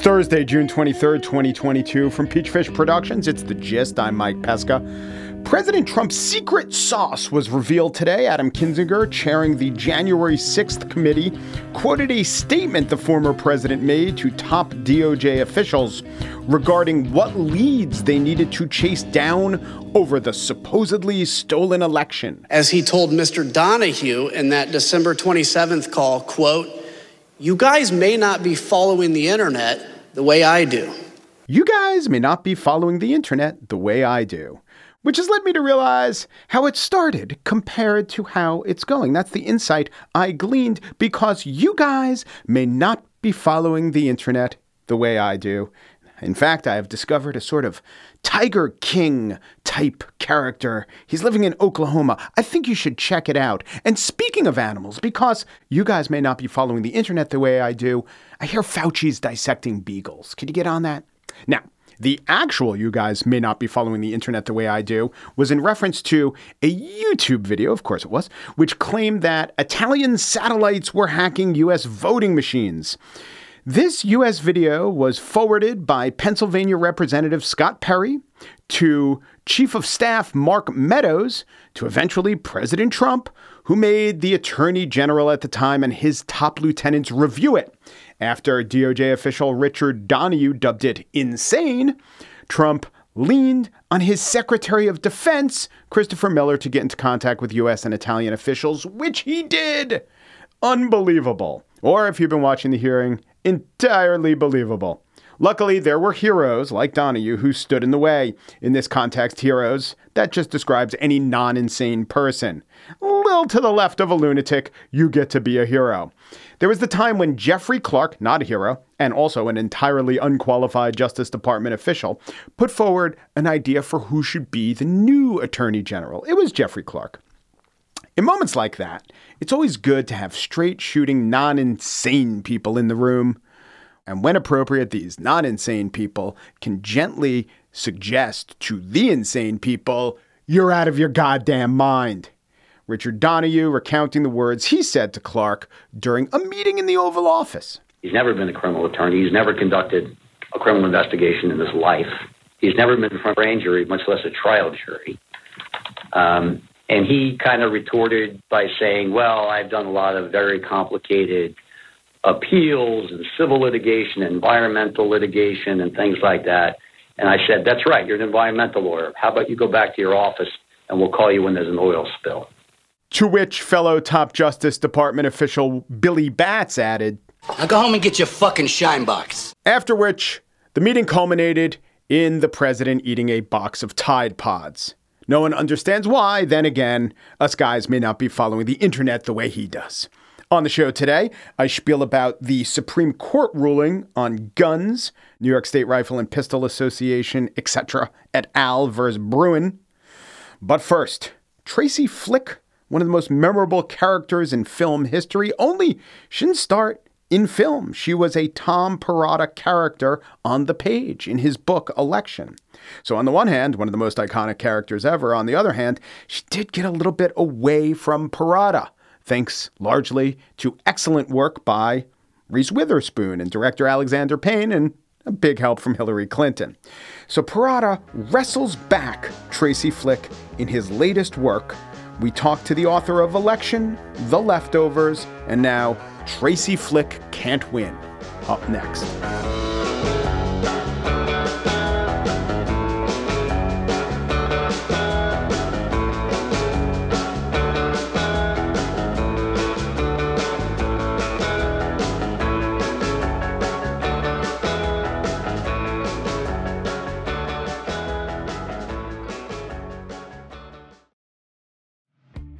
It's Thursday, June 23rd, 2022. From Peachfish Productions, it's The Gist. I'm Mike Pesca. President Trump's secret sauce was revealed today. Adam Kinzinger, chairing the January 6th committee, quoted a statement the former president made to top DOJ officials regarding what leads they needed to chase down over the supposedly stolen election. As he told Mr. Donoghue in that December 27th call, quote, you guys may not be following the internet the way I do. You guys may not be following the internet the way I do which has led me to realize how it started compared to how it's going. That's the insight I gleaned because you guys may not be following the internet the way I do. In fact, I have discovered a sort of Tiger King type character. He's living in Oklahoma. I think you should check it out. And speaking of animals, because you guys may not be following the internet the way I do, I hear Fauci's dissecting beagles. Could you get on that? Now, the actual you guys may not be following the internet the way I do was in reference to a YouTube video, of course it was, which claimed that Italian satellites were hacking US voting machines. This U.S. video was forwarded by Pennsylvania Representative Scott Perry to Chief of Staff Mark Meadows to eventually President Trump, who made the Attorney General at the time and his top lieutenants review it. After DOJ official Richard Donoghue dubbed it insane, Trump leaned on his Secretary of Defense, Christopher Miller, to get into contact with U.S. and Italian officials, which he did. Unbelievable. Or if you've been watching the hearing, entirely believable. Luckily, there were heroes like Donoghue who stood in the way. In this context, heroes, that just describes any non insane person. A little to the left of a lunatic, you get to be a hero. There was the time when Jeffrey Clark, not a hero, and also an entirely unqualified Justice Department official, put forward an idea for who should be the new Attorney General. It was Jeffrey Clark. In moments like that, it's always good to have straight shooting, non insane people in the room. And when appropriate, these non insane people can gently suggest to the insane people, you're out of your goddamn mind. Richard Donoghue recounting the words he said to Clark during a meeting in the Oval Office. He's never been a criminal attorney. He's never conducted a criminal investigation in his life. He's never been in front of a grand jury, much less a trial jury. Um, and he kind of retorted by saying, Well, I've done a lot of very complicated appeals and civil litigation, environmental litigation, and things like that. And I said, That's right. You're an environmental lawyer. How about you go back to your office and we'll call you when there's an oil spill? To which fellow top Justice Department official Billy Batts added, Now go home and get your fucking shine box. After which, the meeting culminated in the president eating a box of Tide Pods. No one understands why, then again, us guys may not be following the internet the way he does. On the show today, I spiel about the Supreme Court ruling on guns, New York State Rifle and Pistol Association, etc., et al. versus Bruen. But first, Tracy Flick one of the most memorable characters in film history, only she didn't start in film. She was a Tom Perrotta character on the page in his book Election. So, on the one hand, one of the most iconic characters ever. On the other hand, she did get a little bit away from Perrotta, thanks largely to excellent work by Reese Witherspoon and director Alexander Payne and a big help from Hillary Clinton. So Perrotta wrestles back Tracy Flick in his latest work, we talked to the author of Election, The Leftovers, and now Tracy Flick Can't Win. Up next.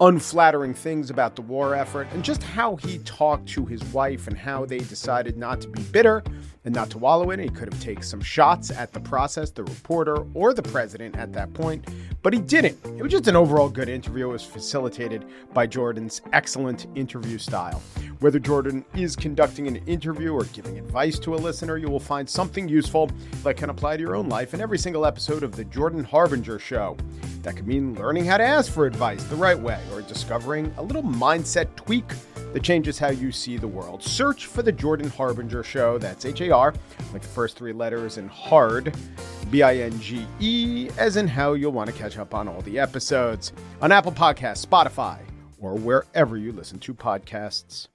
unflattering things about the war effort and just how he talked to his wife and how they decided not to be bitter and not to wallow in it. He could have taken some shots at the process, the reporter, or the president at that point, but he didn't. It was just an overall good interview. It was facilitated by Jordan's excellent interview style. Whether Jordan is conducting an interview or giving advice to a listener, you will find something useful that can apply to your own life in every single episode of The Jordan Harbinger Show. That could mean learning how to ask for advice the right way or discovering a little mindset tweak that changes how you see the world. Search for The Jordan Harbinger Show. That's H A R, like the first three letters, and hard, B I N G E, as in how you'll want to catch up on all the episodes on Apple Podcasts, Spotify, or wherever you listen to podcasts.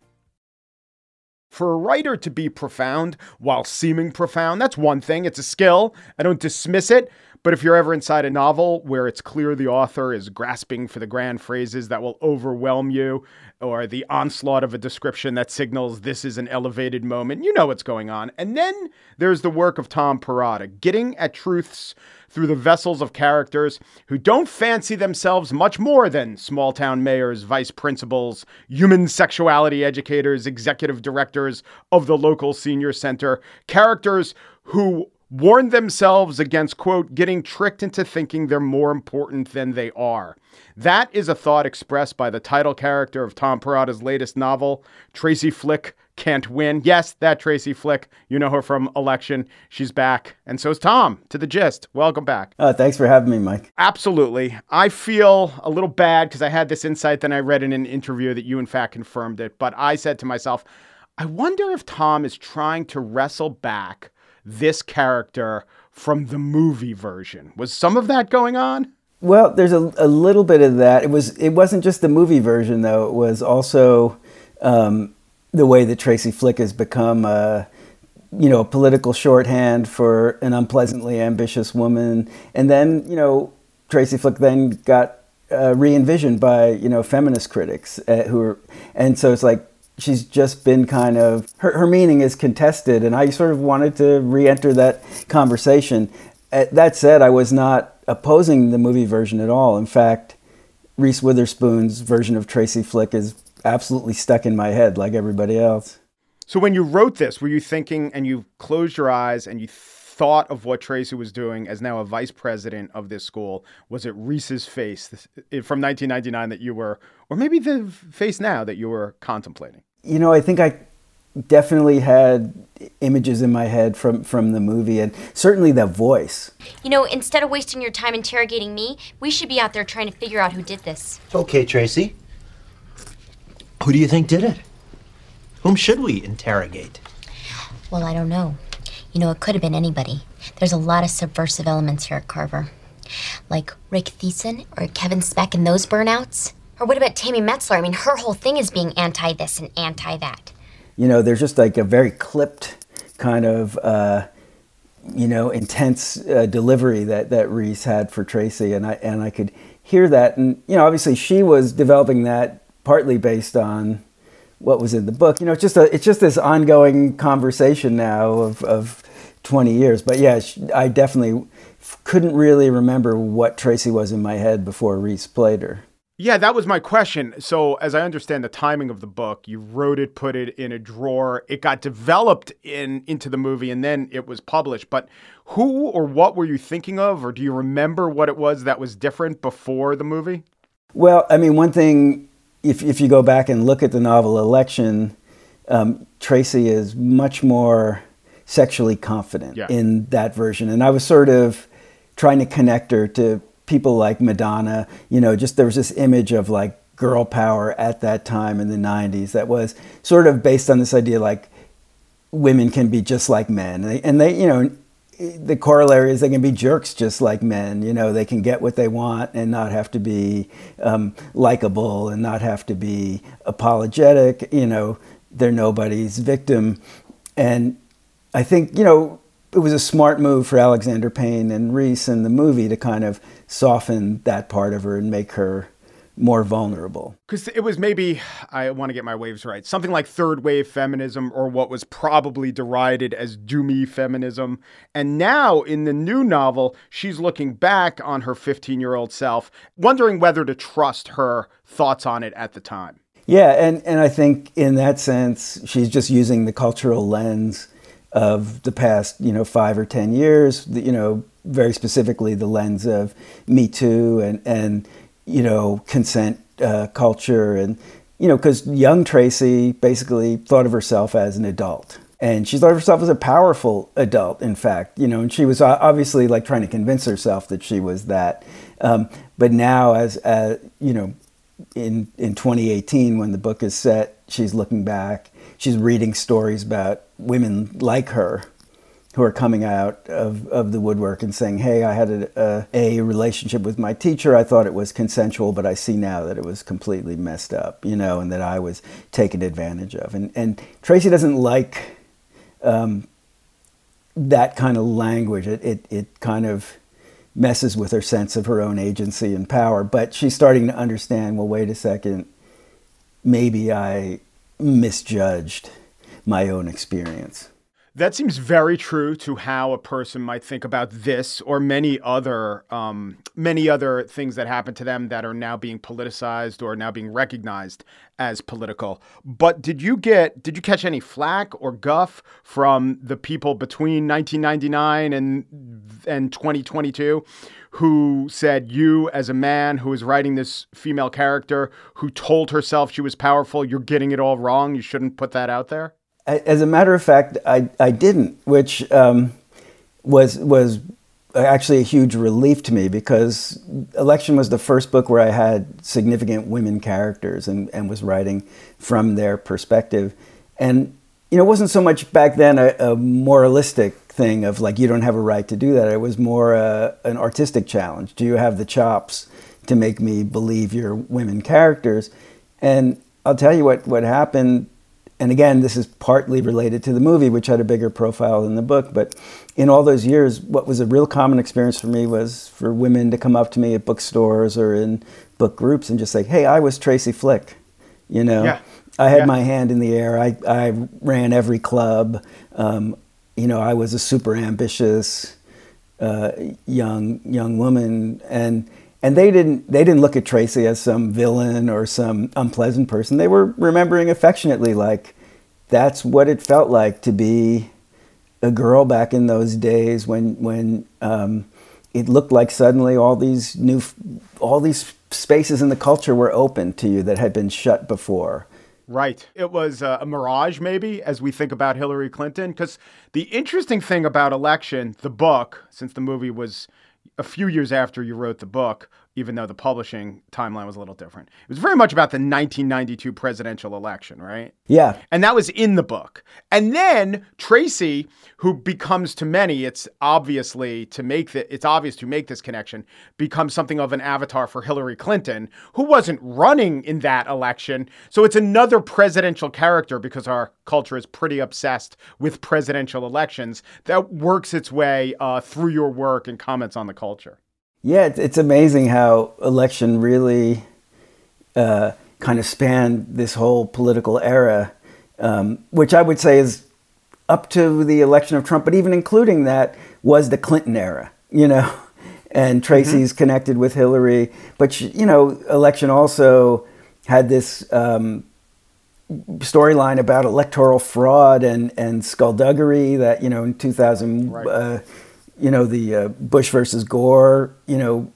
For a writer to be profound while seeming profound, that's one thing. It's a skill. I don't dismiss it. But if you're ever inside a novel where it's clear the author is grasping for the grand phrases that will overwhelm you, or the onslaught of a description that signals this is an elevated moment, you know what's going on. And then there's the work of Tom Perrotta, getting at truths through the vessels of characters who don't fancy themselves much more than small town mayors, vice principals, human sexuality educators, executive directors of the local senior center, characters who warned themselves against, quote, getting tricked into thinking they're more important than they are. That is a thought expressed by the title character of Tom Perrotta's latest novel, Tracy Flick Can't Win. Yes, that Tracy Flick. You know her from Election. She's back. And so is Tom to the gist. Welcome back. Uh, thanks for having me, Mike. Absolutely. I feel a little bad because I had this insight, then I read in an interview that you, in fact, confirmed it. But I said to myself, I wonder if Tom is trying to wrestle back this character from the movie version. Was some of that going on? Well, there's a, a little bit of that. It was it wasn't just the movie version though. It was also um, the way that Tracy Flick has become a you know a political shorthand for an unpleasantly ambitious woman, and then you know Tracy Flick then got uh, re-envisioned by you know feminist critics uh, who are, and so it's like she's just been kind of her, her meaning is contested and i sort of wanted to re-enter that conversation. Uh, that said i was not opposing the movie version at all. In fact reese witherspoon's version of tracy flick is absolutely stuck in my head like everybody else. So when you wrote this were you thinking and you closed your eyes and you thought of what Tracy was doing as now a vice president of this school? Was it Reese's face from 1999 that you were, or maybe the face now that you were contemplating? You know, I think I definitely had images in my head from from the movie and certainly the voice. You know, instead of wasting your time interrogating me, we should be out there trying to figure out who did this. Okay, Tracy. Who do you think did it? Whom should we interrogate? Well, I don't know. You know, it could have been anybody. There's a lot of subversive elements here at Carver. Like Rick Thiessen or Kevin Speck and those burnouts. Or what about Tammy Metzler? I mean, her whole thing is being anti this and anti that. You know, there's just like a very clipped kind of, uh, you know, intense uh, delivery that, that Reese had for Tracy. And I, and I could hear that. And, you know, obviously she was developing that partly based on what was in the book. You know, it's just a, it's just this ongoing conversation now of, of 20 years. But yeah, I definitely couldn't really remember what Tracy was in my head before Reese played her. Yeah, that was my question. So, as I understand the timing of the book, you wrote it, put it in a drawer. It got developed in into the movie, and then it was published. But who or what were you thinking of, or do you remember what it was that was different before the movie? Well, I mean, one thing if, if you go back and look at the novel Election, um, Tracy is much more sexually confident Yeah. in that version. And I was sort of trying to connect her to people like Madonna. You know, just there was this image of like girl power at that time in the 90s that was sort of based on this idea like women can be just like men. And they, and they you know, the corollary is they can be jerks just like men. You know, they can get what they want and not have to be um, likable and not have to be apologetic. You know, they're nobody's victim. And I think, you know, it was a smart move for Alexander Payne and Reese in the movie to kind of soften that part of her and make her more vulnerable. Because it was maybe, I want to get my waves right, something like third wave feminism or what was probably derided as do-me feminism. And now in the new novel, she's looking back on her 15 year old self, wondering whether to trust her thoughts on it at the time. Yeah, and, and I think in that sense, she's just using the cultural lens of the past, you know, five or ten years. You know, very specifically the lens of Me Too and and you know consent uh, culture and you know because young Tracy basically thought of herself as an adult. And she thought of herself as a powerful adult, in fact, you know, and she was obviously like trying to convince herself that she was that. Um, but now, as uh, you know, in in 2018 when the book is set she's looking back she's reading stories about women like her who are coming out of, of the woodwork and saying hey i had a, a, a relationship with my teacher i thought it was consensual but i see now that it was completely messed up you know and that i was taken advantage of and, and tracy doesn't like um, that kind of language it, it, it kind of messes with her sense of her own agency and power. But she's starting to understand well, wait a second, maybe I misjudged my own experience. That seems very true to how a person might think about this or many other um, many other things that happen to them that are now being politicized or now being recognized as political. But did you get did you catch any flack or guff from the people between 1999 and and 2022 who said you as a man who is writing this female character who told herself she was powerful, you're getting it all wrong. You shouldn't put that out there? As a matter of fact, I, I didn't, which um, was was actually a huge relief to me because Election was the first book where I had significant women characters and, and was writing from their perspective. And you know, it wasn't so much back then a, a moralistic thing of like you don't have a right to do that. It was more uh, an artistic challenge. Do you have the chops to make me believe your women characters? And I'll tell you what what happened and again, this is partly related to the movie, which had a bigger profile than the book. But in all those years, what was a real common experience for me was for women to come up to me at bookstores or in book groups and just say, "Hey, I was Tracy Flick," you know. Yeah. I had Yeah. my hand in the air. I, I ran every club. Um, you know, I was a super ambitious uh, young young woman, and and they didn't they didn't look at Tracy as some villain or some unpleasant person. They were remembering affectionately, like that's what it felt like to be a girl back in those days when when um, it looked like suddenly all these new all these spaces in the culture were open to you that had been shut before. Right. It was a mirage, maybe, as we think about Hillary Clinton. Because the interesting thing about Election, the book, since the movie was a few years after you wrote the book, even though the publishing timeline was a little different, it was very much about the 1992 presidential election, right? Yeah, And that was in the book. And then Tracy, who becomes to many, it's obviously to make that it's obvious to make this connection, becomes something of an avatar for Hillary Clinton, who wasn't running in that election. So it's another presidential character because our culture is pretty obsessed with presidential elections that works its way uh, through your work and comments on the culture. Yeah, it's, it's amazing how election really uh, kind of spanned this whole political era, um, which I would say is up to the election of Trump, but even including that was the Clinton era, you know. And Tracy's connected with Hillary, but you know, election also had this um, storyline about electoral fraud and and skullduggery that you know in 2000 Right. uh, you know the uh, Bush versus Gore you know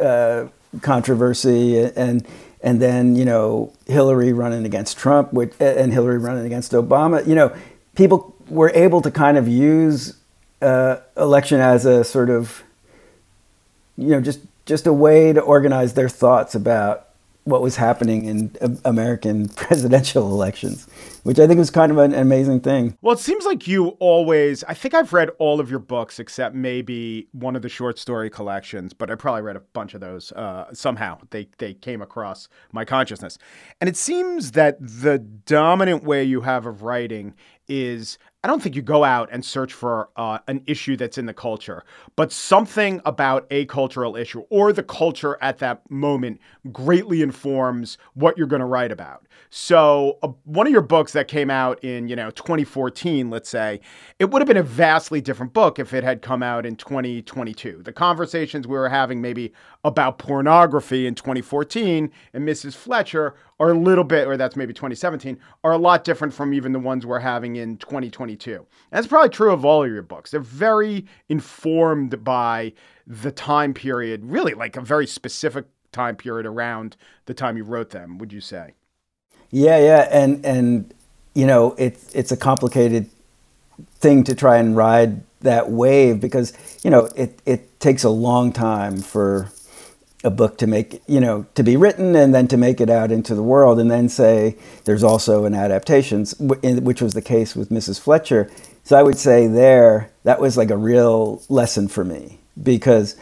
uh, controversy and and then you know Hillary running against Trump which, and Hillary running against Obama you know people were able to kind of use uh, election as a sort of, you know, just just a way to organize their thoughts about what was happening in American presidential elections, which I think was kind of an amazing thing. Well, it seems like you always, I think I've read all of your books except maybe one of the short story collections, but I probably read a bunch of those uh, somehow. They, they came across my consciousness. And it seems that the dominant way you have of writing is I don't think you go out and search for uh, an issue that's in the culture, but something about a cultural issue or the culture at that moment greatly informs what you're going to write about. So, uh, one of your books that came out in, you know, 2014, let's say, it would have been a vastly different book if it had come out in 2022. The conversations we were having maybe about pornography in 2014 and Mrs. Fletcher are a little bit, or that's maybe 2017, are a lot different from even the ones we're having in 2022. that's probably true of all of your books. They're very informed by the time period, really like a very specific time period around the time you wrote them, would you say? Yeah, yeah, and and you know, it's it's a complicated thing to try and ride that wave because you know it it takes a long time for a book to make you know to be written and then to make it out into the world and then say there's also an adaptation which was the case with mrs fletcher. So i would say there that was like a real lesson for me because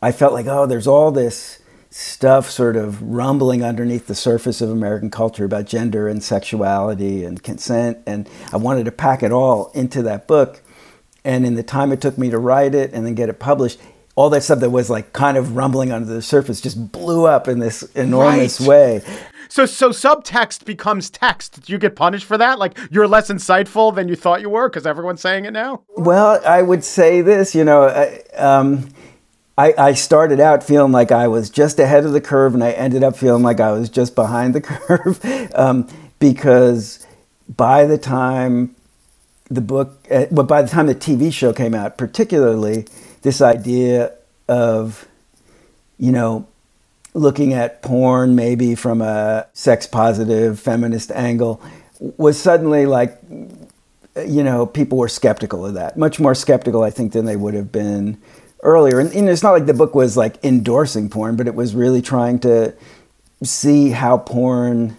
i felt like oh there's all this stuff sort of rumbling underneath the surface of american culture about gender and sexuality and consent and i wanted to pack it all into that book and in the time it took me to write it and then get it published all that stuff that was like kind of rumbling under the surface just blew up in this enormous right. way. So so subtext becomes text. Do you get punished for that? Like you're less insightful than you thought you were because everyone's saying it now. Well, I would say this. You know, I, um, I, I started out feeling like I was just ahead of the curve, and I ended up feeling like I was just behind the curve um, because by the time the book, uh, but by the time the TV show came out, particularly this idea of, you know, looking at porn maybe from a sex positive feminist angle was suddenly like, you know, people were skeptical of that. Much more skeptical, I think, than they would have been earlier. And, and it's not like the book was like endorsing porn, but it was really trying to see how porn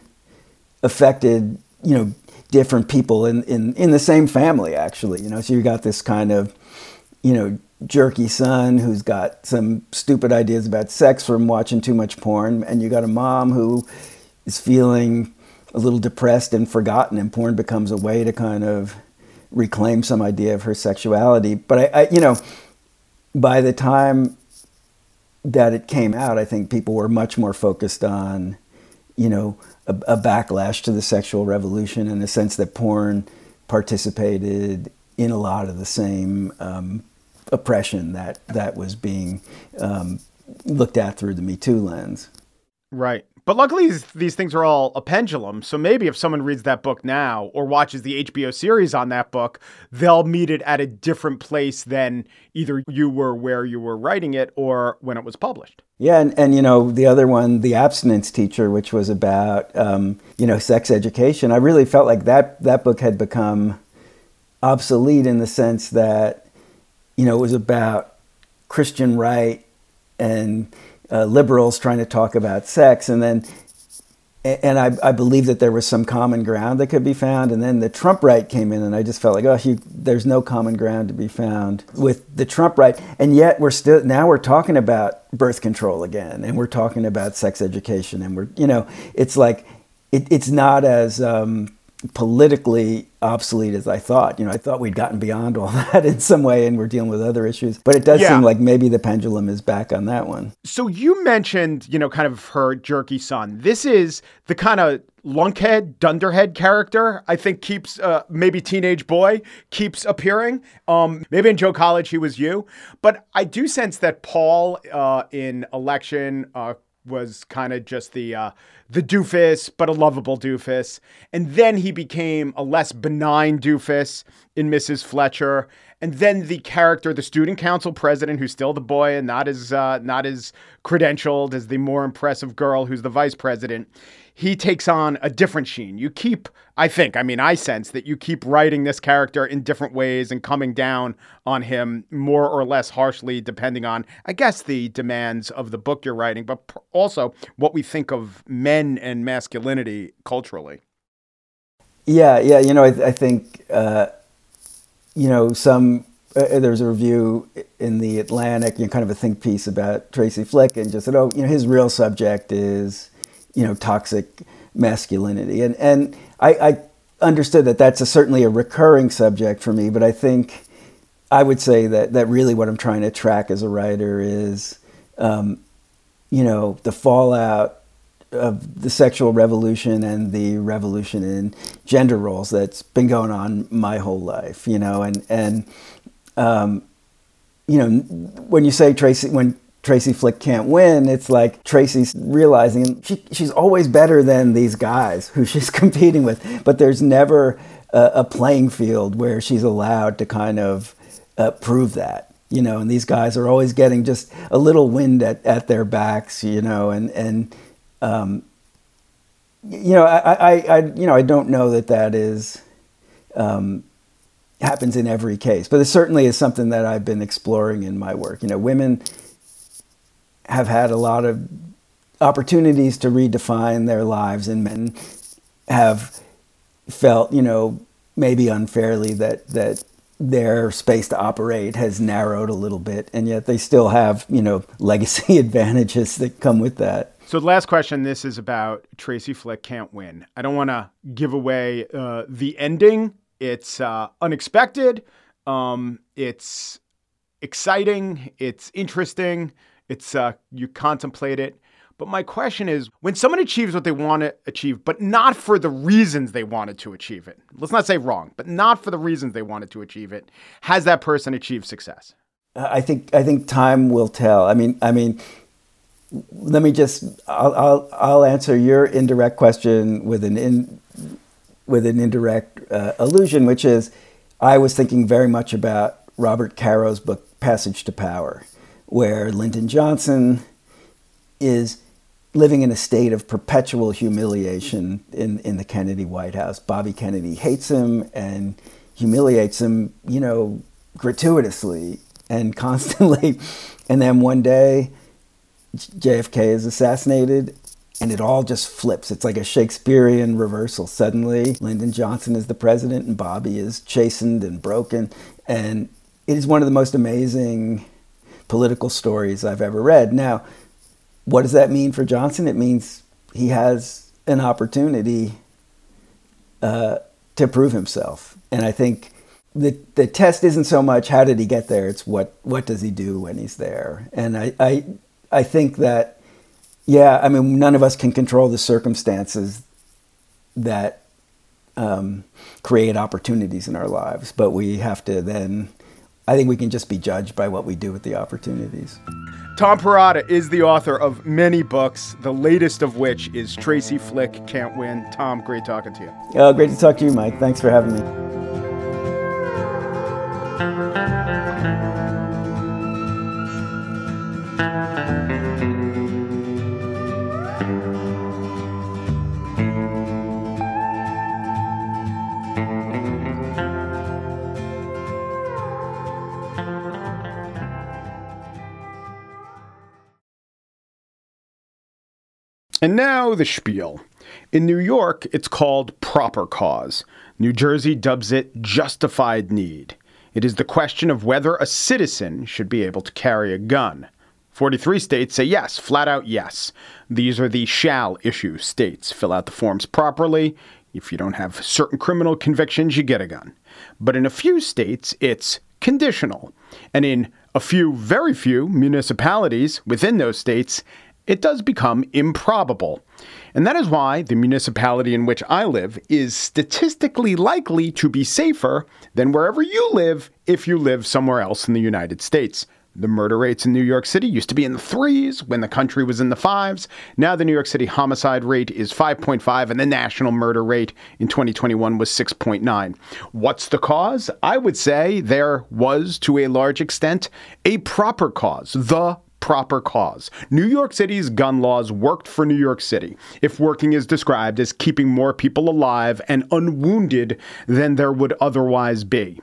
affected, you know, different people in, in, in the same family, actually. You know, so you got this kind of, you know, jerky son who's got some stupid ideas about sex from watching too much porn, and you got a mom who is feeling a little depressed and forgotten, and porn becomes a way to kind of reclaim some idea of her sexuality. But I, I you know, by the time that it came out, I think people were much more focused on, you know, a, a backlash to the sexual revolution in the sense that porn participated in a lot of the same um, oppression that that was being um, looked at through the Me Too lens. Right. But luckily, these things are all a pendulum. So maybe if someone reads that book now or watches the HBO series on that book, they'll meet it at a different place than either you were where you were writing it or when it was published. Yeah, and, and you know the other one, the abstinence teacher, which was about um, you know sex education. I really felt like that that book had become obsolete in the sense that you know, it was about Christian right and uh, liberals trying to talk about sex, and then and I, I, believe that there was some common ground that could be found. And then the Trump right came in, and I just felt like, oh, he, there's no common ground to be found with the Trump right. And yet we're still now we're talking about birth control again, and we're talking about sex education, and we're you know, it's like it, it's not as um, politically obsolete as I thought. You know, I thought we'd gotten beyond all that in some way and we're dealing with other issues. But it does yeah. seem like maybe the pendulum is back on that one. So you mentioned, you know, kind of her jerky son. This is the kind of lunkhead, dunderhead character I think keeps uh, maybe teenage boy keeps appearing. Um, maybe in Joe College he was you, but I do sense that Paul uh, in Election uh, was kind of just the uh, the doofus, but a lovable doofus. And then he became a less benign doofus in Mrs. Fletcher. and then the character, the student council president, who's still the boy and not as uh, not as credentialed as the more impressive girl, who's the vice president. He takes on a different sheen. You keep, I think, I mean, I sense that you keep writing this character in different ways and coming down on him more or less harshly, depending on, I guess, the demands of the book you're writing, but also what we think of men and masculinity culturally. Yeah, yeah. You know, I, I think. Uh you know, some uh, there's a review in the Atlantic, you know, kind of a think piece about Tracy Flick, and just said, oh, you know, his real subject is, you know, toxic masculinity, and and I, I understood that that's a, certainly a recurring subject for me, but I think I would say that that really what I'm trying to track as a writer is, um, you know, the fallout of the sexual revolution and the revolution in gender roles that's been going on my whole life, you know, and and um, you know when you say Tracy when Tracy Flick can't win, it's like Tracy's realizing she, she's always better than these guys who she's competing with, but there's never a, a playing field where she's allowed to kind of uh, prove that, you know, and these guys are always getting just a little wind at, at their backs, you know, and, and um, you know, I, I, I, you know, I don't know that that is um, happens in every case, but it certainly is something that I've been exploring in my work. You know, women have had a lot of opportunities to redefine their lives, and men have felt, you know, maybe unfairly that that their space to operate has narrowed a little bit, and yet they still have, you know, legacy advantages that come with that. So, the last question this is about Tracy Flick can't win. I don't want to give away uh, the ending. It's uh, unexpected, um, it's exciting, it's interesting, it's uh, you contemplate it. But my question is when someone achieves what they want to achieve, but not for the reasons they wanted to achieve it, let's not say wrong, but not for the reasons they wanted to achieve it, has that person achieved success? I think I think time will tell. I mean, I mean, let me just I'll, I'll, I'll answer your indirect question with an in with an indirect uh, allusion, which is I was thinking very much about Robert Caro's book Passage to Power, where Lyndon Johnson is living in a state of perpetual humiliation in, in the Kennedy White House. Bobby Kennedy hates him and humiliates him, you know, gratuitously and constantly. And then one day, JFK is assassinated, and it all just flips. It's like a Shakespearean reversal. Suddenly, Lyndon Johnson is the president, and Bobby is chastened and broken. And it is one of the most amazing political stories I've ever read. Now, what does that mean for Johnson? It means he has an opportunity uh, to prove himself. And I think the the test isn't so much how did he get there; it's what what does he do when he's there. And I, I I think that, yeah, I mean, none of us can control the circumstances that um, create opportunities in our lives, but we have to then, I think we can just be judged by what we do with the opportunities. Tom Perrotta is the author of many books, the latest of which is Tracy Flick Can't Win. Tom, great talking to you. Oh, great to talk to you, Mike. Thanks for having me. And now the spiel. In New York, it's called proper cause. New Jersey dubs it justified need. It is the question of whether a citizen should be able to carry a gun. 43 states say yes, flat out yes. These are the shall issue states. Fill out the forms properly. If you don't have certain criminal convictions, you get a gun. But in a few states, it's conditional. And in a few, very few municipalities within those states, it does become improbable. And that is why the municipality in which I live is statistically likely to be safer than wherever you live if you live somewhere else in the United States. The murder rates in New York City used to be in the threes when the country was in the fives. Now the New York City homicide rate is 5.5 and the national murder rate in 2021 was 6.9. What's the cause? I would say there was, to a large extent, a proper cause. The proper cause. New York City's gun laws worked for New York City, if working is described as keeping more people alive and unwounded than there would otherwise be.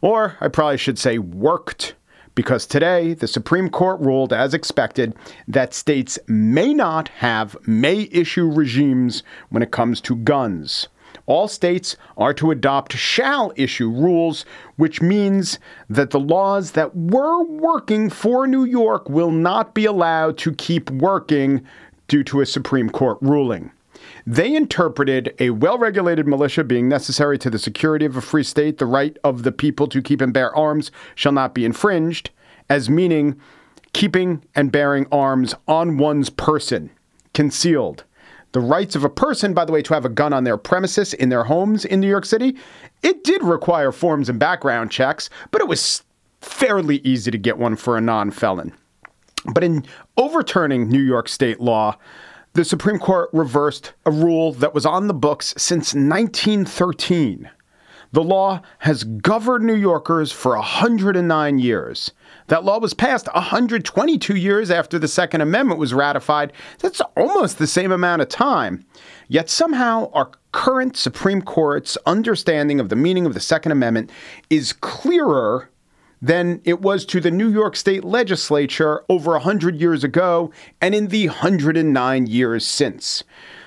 Or I probably should say worked because today the Supreme Court ruled, as expected, that states may not have may issue regimes when it comes to guns. All states are to adopt shall issue rules, which means that the laws that were working for New York will not be allowed to keep working due to a Supreme Court ruling. They interpreted a well regulated militia being necessary to the security of a free state, the right of the people to keep and bear arms shall not be infringed, as meaning keeping and bearing arms on one's person, concealed. The rights of a person, by the way, to have a gun on their premises in their homes in New York City, it did require forms and background checks, but it was fairly easy to get one for a non felon. But in overturning New York state law, the Supreme Court reversed a rule that was on the books since 1913. The law has governed New Yorkers for 109 years. That law was passed 122 years after the Second Amendment was ratified. That's almost the same amount of time. Yet somehow our current Supreme Court's understanding of the meaning of the Second Amendment is clearer than it was to the New York State legislature over 100 years ago and in the 109 years since.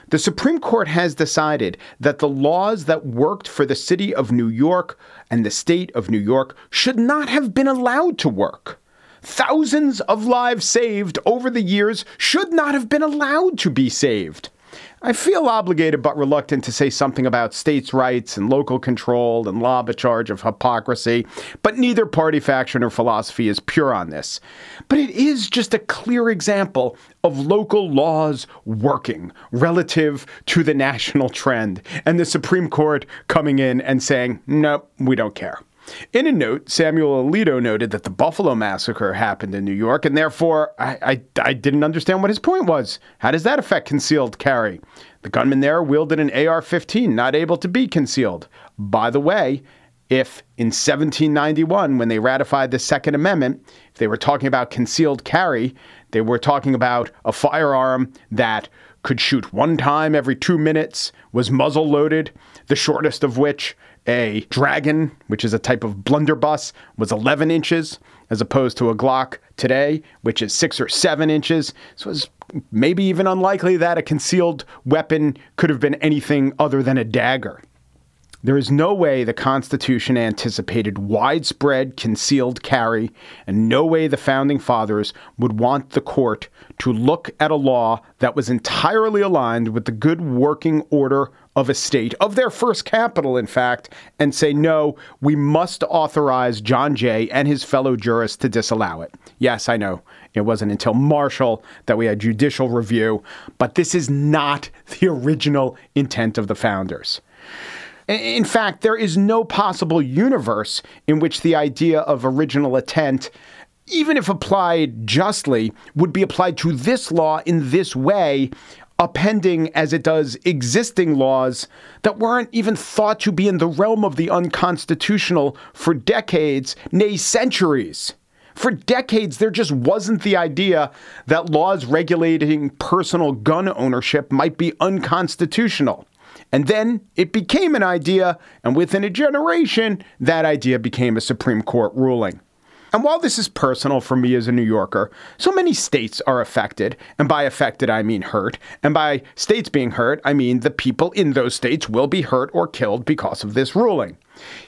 The Supreme Court has decided that the laws that worked for the city of New York and the state of New York should not have been allowed to work. Thousands of lives saved over the years should not have been allowed to be saved. I feel obligated but reluctant to say something about states' rights and local control and lob a charge of hypocrisy, but neither party faction or philosophy is pure on this. But it is just a clear example of local laws working relative to the national trend, and the Supreme Court coming in and saying, nope, we don't care. In a note, Samuel Alito noted that the Buffalo massacre happened in New York, and therefore I, I, I, didn't understand what his point was. How does that affect concealed carry? The gunman there wielded an AR 15, not able to be concealed. By the way, if in 1791, when they ratified the Second Amendment, if they were talking about concealed carry, they were talking about a firearm that could shoot one time every two minutes, was muzzle loaded, the shortest of which a Dragon, which is a type of blunderbuss, was 11 inches, as opposed to a Glock today, which is six or seven inches. So it's maybe even unlikely that a concealed weapon could have been anything other than a dagger. There is no way the Constitution anticipated widespread concealed carry, and no way the founding fathers would want the court to look at a law that was entirely aligned with the good working order of a state, of their first capital, in fact, and say, no, we must authorize John Jay and his fellow jurists to disallow it. Yes, I know it wasn't until Marshall that we had judicial review, but this is not the original intent of the founders. In fact, there is no possible universe in which the idea of original intent, even if applied justly, would be applied to this law in this way, appending as it does existing laws that weren't even thought to be in the realm of the unconstitutional for decades, nay, centuries. For decades, there just wasn't the idea that laws regulating personal gun ownership might be unconstitutional. And then it became an idea, and within a generation, that idea became a Supreme Court ruling. And while this is personal for me as a New Yorker, so many states are affected. And by affected, I mean hurt. And by states being hurt, I mean the people in those states will be hurt or killed because of this ruling.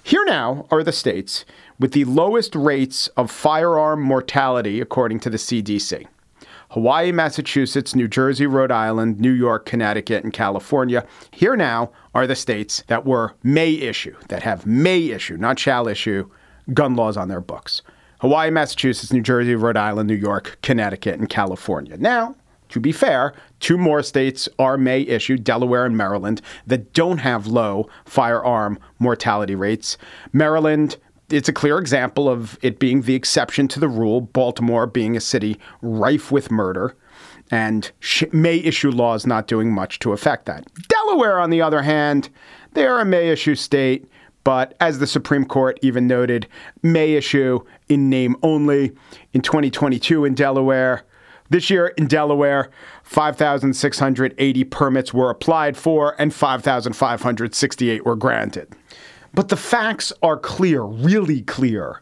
Here now are the states with the lowest rates of firearm mortality, according to the CDC. Hawaii, Massachusetts, New Jersey, Rhode Island, New York, Connecticut, and California. Here now are the states that were may issue, that have may issue, not shall issue, gun laws on their books. Hawaii, Massachusetts, New Jersey, Rhode Island, New York, Connecticut, and California. Now, to be fair, two more states are may issue, Delaware and Maryland, that don't have low firearm mortality rates. Maryland it's a clear example of it being the exception to the rule, Baltimore being a city rife with murder, and may issue laws not doing much to affect that. Delaware, on the other hand, they are a may issue state, but as the Supreme Court even noted, may issue in name only. In 2022 in Delaware, this year in Delaware, 5,680 permits were applied for and 5,568 were granted. But the facts are clear, really clear.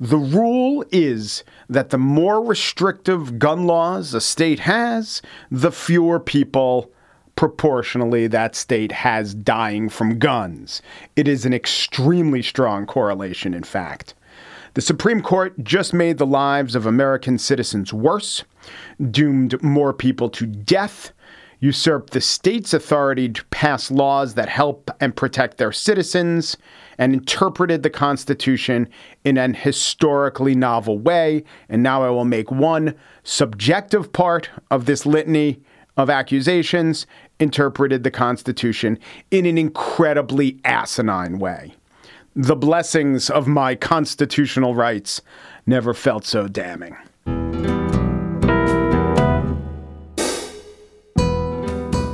The rule is that the more restrictive gun laws a state has, the fewer people proportionally that state has dying from guns. It is an extremely strong correlation, in fact. The Supreme Court just made the lives of American citizens worse, doomed more people to death, usurped the state's authority to pass laws that help and protect their citizens, and interpreted the Constitution in an historically novel way. And now I will make one subjective part of this litany of accusations, interpreted the Constitution in an incredibly asinine way. The blessings of my constitutional rights never felt so damning.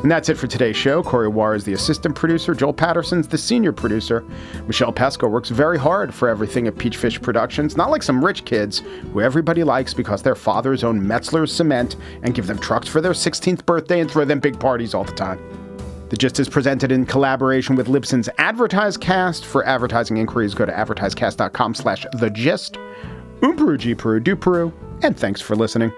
And that's it for today's show. Corey Wara is the assistant producer. Joel Patterson's the senior producer. Michelle Pesca works very hard for everything at Peachfish Productions, not like some rich kids who everybody likes because their fathers own Metzler's Cement and give them trucks for their 16th birthday and throw them big parties all the time. The Gist is presented in collaboration with Libsyn's AdvertiseCast. For advertising inquiries, go to advertisecast.com slash the gist. Umpru, G Peru, Du Peru, and thanks for listening.